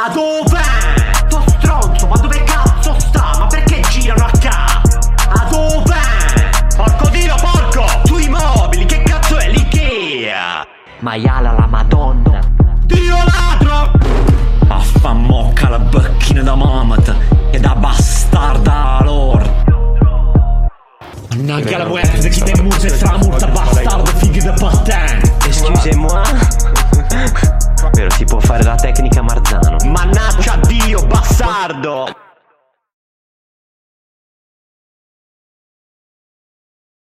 A dove? To stronzo, ma dove cazzo sta? Ma perché girano a ca? A dove? Porco dio, porco! Sui mobili, che cazzo è l'Ikea? Maiala la madonna Dio ladro! Affamocca la bacchina da mamat E da bastarda lor Mannaggia la web, se chi te muse, stra multa bastardo Leonardo.